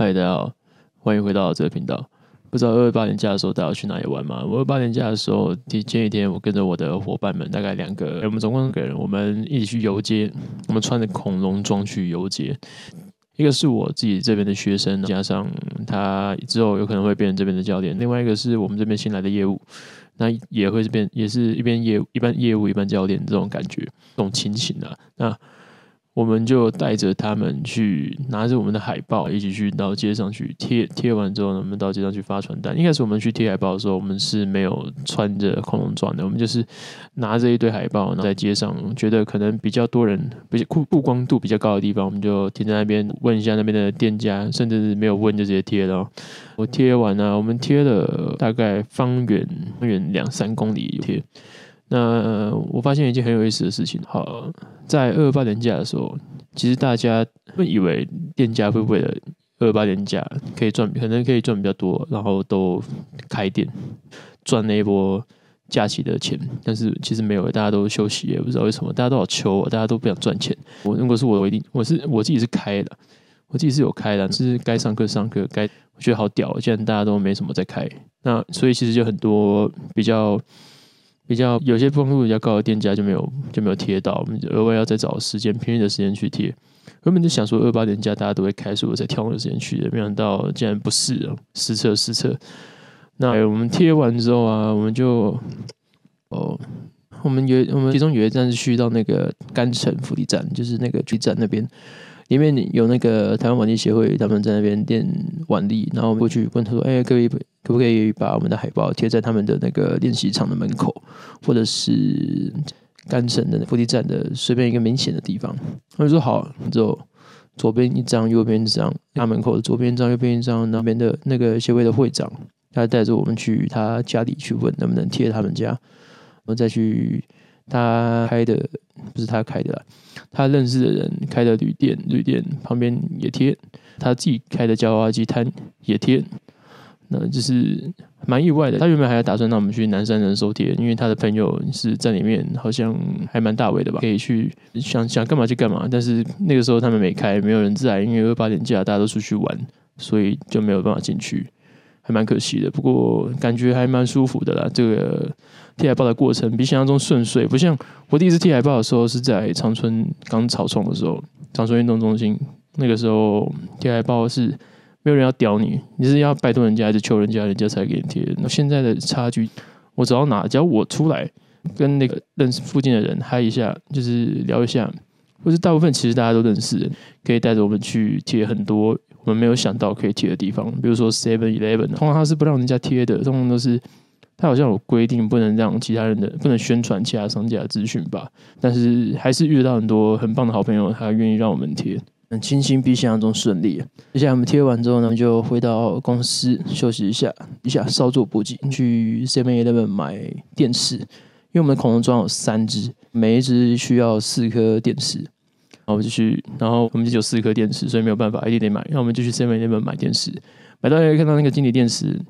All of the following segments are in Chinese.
嗨，大家好，欢迎回到这个频道。不知道二二八年假的时候大家去哪里玩吗？我二八年假的时候，提前几天我跟着我的伙伴们，大概两个，我们总共两个人，我们一起去游街。我们穿着恐龙装去游街。一个是我自己这边的学生，加上他之后有可能会变成这边的教练。另外一个是我们这边新来的业务，那也会是变，也是一边业务一般业务一般教练这种感觉，这种情形啊。那我们就带着他们去，拿着我们的海报，一起去到街上去贴。贴完之后呢，我们到街上去发传单。一开始我们去贴海报的时候，我们是没有穿着恐龙装的，我们就是拿着一堆海报，然后在街上觉得可能比较多人，比较曝光度比较高的地方，我们就停在那边问一下那边的店家，甚至是没有问就直接贴了。我贴完呢，我们贴了大概方圆方圆两三公里贴。那我发现一件很有意思的事情，好，在二八年假的时候，其实大家会以为店家会为了二八年假可以赚，可能可以赚比较多，然后都开店赚那一波假期的钱，但是其实没有，大家都休息，也不知道为什么，大家都好求我，大家都不想赚钱。我如果是我，我一定我是我自己是开的，我自己是有开的，是该上课上课，该我觉得好屌，现在大家都没什么在开，那所以其实就很多比较。比较有些曝光度比较高的店家就没有就没有贴到，我们就额外要再找时间便宜的时间去贴。原本就想说二八年假大家都会开，所以我才挑那个时间去的，没想到竟然不是啊，失策失策。那我们贴完之后啊，我们就哦，我们有我们其中有一站是去到那个干城福利站，就是那个局站那边。里面有那个台湾腕力协会，他们在那边练腕力，然后我们过去问他说：“哎，可以可不可以把我们的海报贴在他们的那个练习场的门口，或者是干城的福利站的随便一个明显的地方？”他们说：“好。”之后左边一张，右边一张，大门口的左边一张，右边一张，那边的那个协会的会长，他带着我们去他家里去问能不能贴他们家，我们再去。他开的不是他开的啦，他认识的人开的旅店，旅店旁边也贴，他自己开的叫花鸡摊也贴，那就是蛮意外的。他原本还要打算让我们去南山人寿贴，因为他的朋友是在里面，好像还蛮大位的吧，可以去想想干嘛就干嘛。但是那个时候他们没开，没有人在，因为八点假大家都出去玩，所以就没有办法进去。还蛮可惜的，不过感觉还蛮舒服的啦。这个贴海报的过程比想象中顺遂，不像我第一次贴海报的时候是在长春刚草创的时候，长春运动中心那个时候贴海报是没有人要屌你，你是要拜托人家还是求人家，人家才给你贴。那现在的差距，我走到哪，只要我出来跟那个认识附近的人嗨一下，就是聊一下，或是大部分其实大家都认识，可以带着我们去贴很多。我们没有想到可以贴的地方，比如说 Seven Eleven，通常他是不让人家贴的，通常都是他好像有规定，不能让其他人的不能宣传其他商家的资讯吧。但是还是遇到很多很棒的好朋友，他愿意让我们贴，很庆幸比想象中顺利。接下来我们贴完之后呢，就回到公司休息一下，一下稍作补给，去 Seven Eleven 买电视，因为我们的恐龙装有三只，每一只需要四颗电池。然后我们就去，然后我们就有四颗电池，所以没有办法，一定得买。然后我们就去 Seven 那边买电池，买到看到那个经理电池，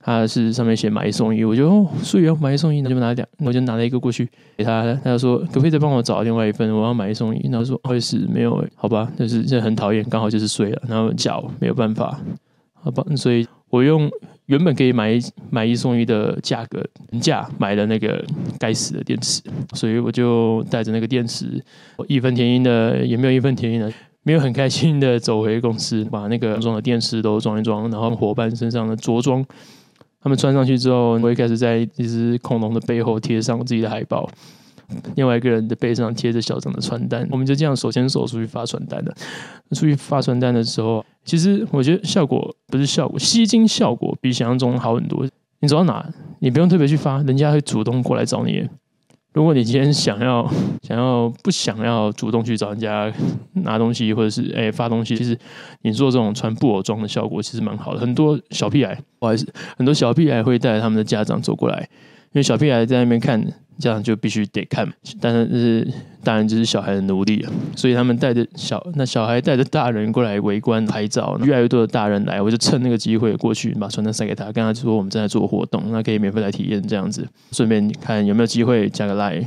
它是上面写买一送一，我就哦，所以要买一送一，那就拿两，我就拿了一个过去给他，他就说可不可以再帮我找另外一份，我要买一送一。然后说不好意思，没有，好吧，就是这很讨厌，刚好就是碎了，然后脚没有办法，好吧，所以我用。原本可以买一买一送一的价格原价买的那个该死的电池，所以我就带着那个电池，义愤填膺的也没有义愤填膺的，没有很开心的走回公司，把那个装的电池都装一装，然后伙伴身上的着装，他们穿上去之后，我一开始在一只恐龙的背后贴上自己的海报。另外一个人的背上贴着小张的传单，我们就这样手牵手出去发传单的。出去发传单的时候，其实我觉得效果不是效果，吸睛效果比想象中好很多。你走到哪，你不用特别去发，人家会主动过来找你。如果你今天想要想要不想要主动去找人家拿东西，或者是哎发东西，其实你做这种穿布偶装的效果其实蛮好的。很多小屁孩，不好意思，很多小屁孩会带着他们的家长走过来，因为小屁孩在那边看。这样就必须得看，但是是当然就是小孩的奴隶，所以他们带着小那小孩带着大人过来围观拍照，越来越多的大人来，我就趁那个机会过去把传单塞给他，跟他说我们正在做活动，那可以免费来体验这样子，顺便看有没有机会加个 line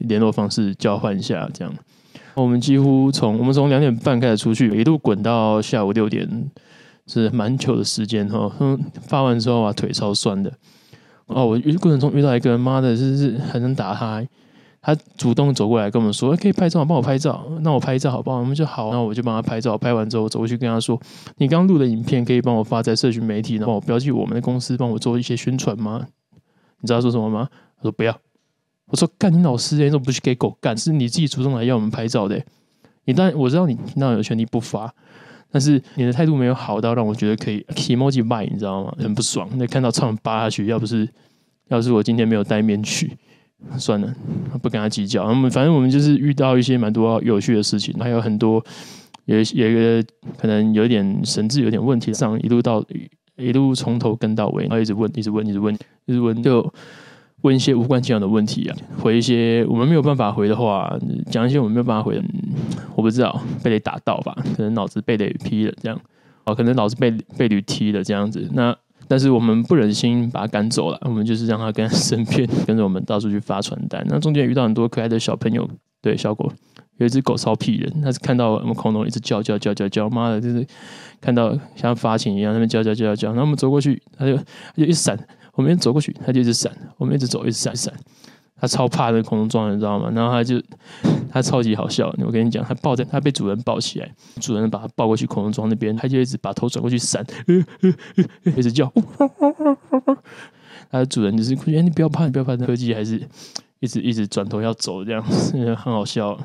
联络方式交换一下这样。我们几乎从我们从两点半开始出去，一路滚到下午六点，是蛮久的时间哈。嗯，发完之后啊，腿超酸的。哦，我遇过程中遇到一个人，妈的，就是很能打他。他主动走过来跟我们说：“可以拍照，帮我拍照。”那我拍照好不好？我们就好，那我就帮他拍照。拍完之后走过去跟他说：“你刚录的影片可以帮我发在社群媒体，然后标记我们的公司，帮我做一些宣传吗？”你知道他说什么吗？他说：“不要。”我说：“干你老师，你怎么不去给狗干？是你自己主动来要我们拍照的。你当然我知道你那有权利不发，但是你的态度没有好到让我觉得可以 emoji 骂你知道吗？很不爽。那看到唱扒下去，要不是要是我今天没有戴面具。”算了，不跟他计较。我们反正我们就是遇到一些蛮多有趣的事情，还有很多有有一个可能有点神智有点问题，上一路到一路从头跟到尾，然后一直问，一直问，一直问，一直问，就问一些无关紧要的问题啊，回一些我们没有办法回的话，讲一些我们没有办法回的，我不知道被雷打到吧？可能脑子被雷劈了这样，哦，可能脑子被被驴踢了这样子，那。但是我们不忍心把他赶走了，我们就是让他跟他身边跟着我们到处去发传单。那中间遇到很多可爱的小朋友，对，小狗，有一只狗超屁人，它是看到我们恐龙一直叫叫叫叫叫，妈的，就是看到像发情一样，那边叫叫叫叫。然后我们走过去，它就它就一闪，我们一走过去，它就一直闪，我们一直走一直闪闪。他超怕那个恐龙装，你知道吗？然后他就他超级好笑，我跟你讲，他抱在他被主人抱起来，主人把他抱过去恐龙装那边，他就一直把头转过去闪，一直叫。他的主人就是，哎，你不要怕，你不要怕，柯基还是一直一直转头要走，这样很好笑。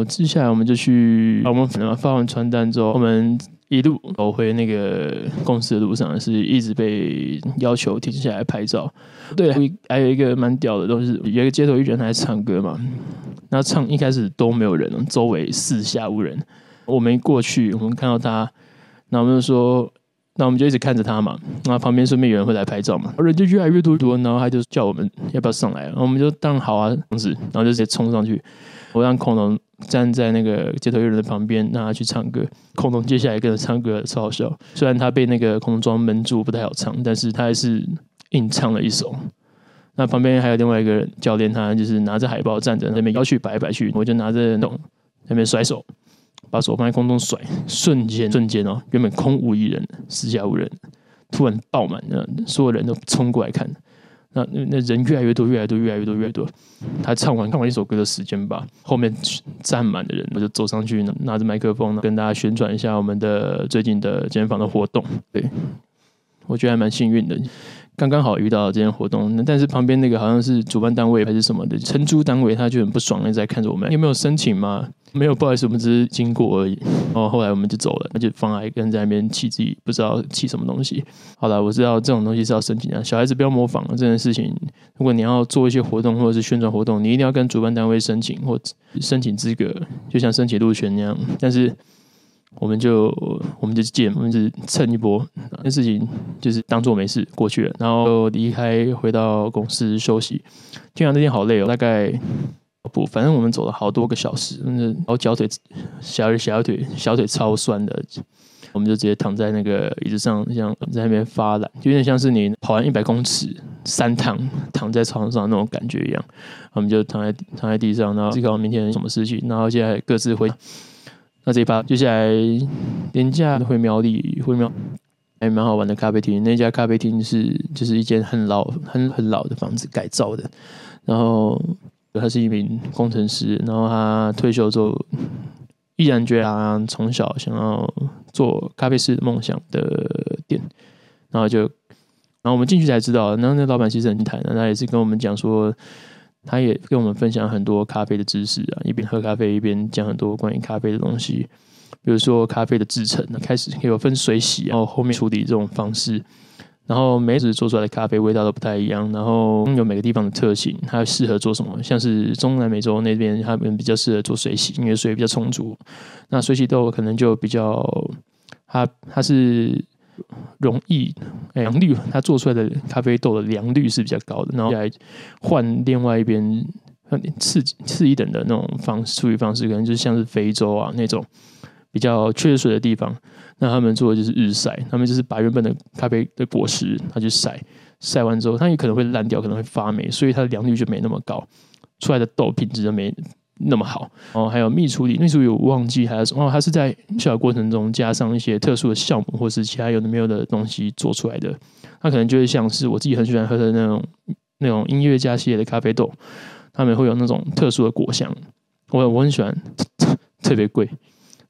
我接下来我们就去，我们发完传单之后，我们。一路走回那个公司的路上，是一直被要求停下来拍照。对，还有一个蛮屌的东西，有一个街头艺人在唱歌嘛。那唱一开始都没有人，周围四下无人。我们一过去，我们看到他，那我们就说，那我们就一直看着他嘛。那旁边顺便有人会来拍照嘛，人就越来越多多。然后他就叫我们要不要上来，然后我们就当然好啊，同时，然后就直接冲上去。我让恐龙站在那个街头艺人的旁边，让他去唱歌。恐龙接下来跟着唱歌，超好笑。虽然他被那个恐龙装闷住，不太好唱，但是他还是硬唱了一首。那旁边还有另外一个教练，他就是拿着海报站在那边摇去摆摆去。我就拿着那种那边甩手，把手放在空中甩，瞬间瞬间哦，原本空无一人，四下无人，突然爆满了，所有人都冲过来看。那那人越来越多，越来越多，越来越多，越多。他唱完唱完一首歌的时间吧，后面站满的人，我就走上去，拿着麦克风呢，跟大家宣传一下我们的最近的健身房的活动。对，我觉得还蛮幸运的。刚刚好遇到这件活动，但是旁边那个好像是主办单位还是什么的承租单位，他就很不爽，一直在看着我们。有没有申请吗？没有，不好意思，我们只是经过而已。然后后来我们就走了，那就放在跟在那边气自己，不知道气什么东西。好了，我知道这种东西是要申请的，小孩子不要模仿这件事情。如果你要做一些活动或者是宣传活动，你一定要跟主办单位申请或申请资格，就像申请入权那样。但是。我们就我们就见，我们就蹭一波，那事情就是当做没事过去了，然后离开回到公司休息。听完那天好累哦，大概不，反正我们走了好多个小时，然后脚腿小小腿小腿超酸的，我们就直接躺在那个椅子上，像在那边发懒，就有点像是你跑完一百公尺三趟躺在床上那种感觉一样。我们就躺在躺在地上，然后思考明天什么事情，然后现在各自回。那这一趴接下来连假回苗栗，回苗还蛮好玩的咖啡厅。那家咖啡厅是就是一间很老、很很老的房子改造的。然后他是一名工程师，然后他退休之后毅然决然从小想要做咖啡师梦想的店。然后就，然后我们进去才知道，然后那老板其实很谈，他也是跟我们讲说。他也跟我们分享很多咖啡的知识啊，一边喝咖啡一边讲很多关于咖啡的东西，比如说咖啡的制程，开始有分水洗，然后后面处理这种方式，然后每次做出来的咖啡味道都不太一样，然后有每个地方的特性，它适合做什么，像是中南美洲那边，他们比较适合做水洗，因为水比较充足，那水洗豆可能就比较，它它是。容易，良率，它做出来的咖啡豆的良率是比较高的。然后来换另外一边次次一等的那种方式处理方式，可能就是像是非洲啊那种比较缺水的地方，那他们做的就是日晒，他们就是把原本的咖啡的果实，它去晒，晒完之后，它也可能会烂掉，可能会发霉，所以它的良率就没那么高，出来的豆品质就没那么好。哦，还有蜜处理，蜜处理我忘记还有什么？哦，它是在小的过程中加上一些特殊的酵母，或是其他有的没有的东西做出来的。它可能就会像是我自己很喜欢喝的那种那种音乐家系列的咖啡豆，他们会有那种特殊的果香。我我很喜欢，特别贵，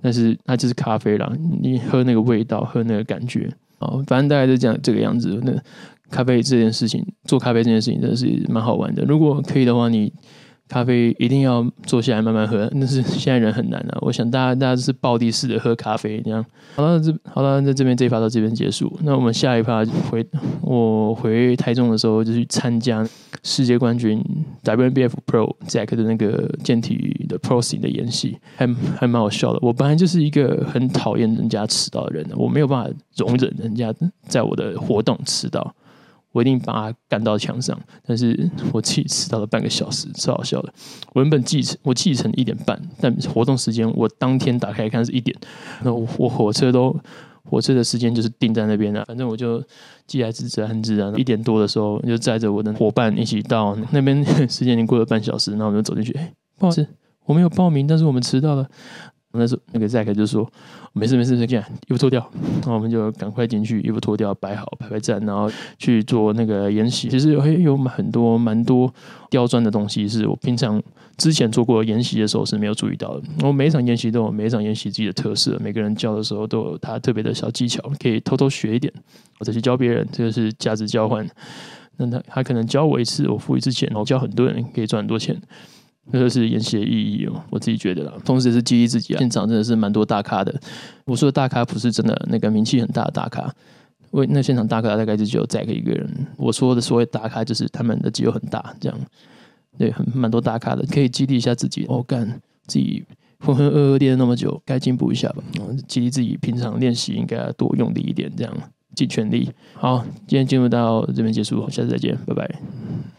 但是它就是咖啡啦。你喝那个味道，喝那个感觉，哦，反正大概就这样这个样子。那咖啡这件事情，做咖啡这件事情真的是蛮好玩的。如果可以的话，你。咖啡一定要坐下来慢慢喝，那是现在人很难啊。我想大家大家都是暴力式的喝咖啡这样。好了，这好了，在这边这一趴到这边结束。那我们下一趴回我回台中的时候，就去参加世界冠军 WNBF Pro Jack 的那个健体的 Prosing 的演习，还还蛮好笑的。我本来就是一个很讨厌人家迟到的人，我没有办法容忍人家在我的活动迟到。我一定把他赶到墙上，但是我自己迟到了半个小时，超好笑的。我原本记成我记成一点半，但活动时间我当天打开看是一点。那我，我火车都火车的时间就是定在那边的，反正我就既来之则安之啊。一点多的时候就载着我的伙伴一起到那边，时间已经过了半小时，然后我们就走进去。哎，不好意思，我没有报名，但是我们迟到了。那时候那个 Zack 就说。没事没事，这样衣服脱掉，然后我们就赶快进去，衣服脱掉，摆好排排站，然后去做那个演习。其实有有很多蛮多刁钻的东西，是我平常之前做过演习的时候是没有注意到的。我每一场演习都有每一场演习自己的特色，每个人教的时候都有他特别的小技巧，可以偷偷学一点，或者去教别人，这个是价值交换。那他他可能教我一次，我付一次钱，然后教很多人可以赚很多钱。这就是演戏的意义哦，我自己觉得啦，同时也是激励自己啊。现场真的是蛮多大咖的，我说的大咖不是真的那个名气很大的大咖，为那现场大咖大概就只有 Zack 一个人。我说的所谓大咖，就是他们的肌肉很大，这样对，很蛮多大咖的，可以激励一下自己。哦，干自己浑浑噩噩练了那么久，该进步一下吧。激励自己平常练习应该多用力一点，这样尽全力。好，今天进入到这边结束，下次再见，拜拜。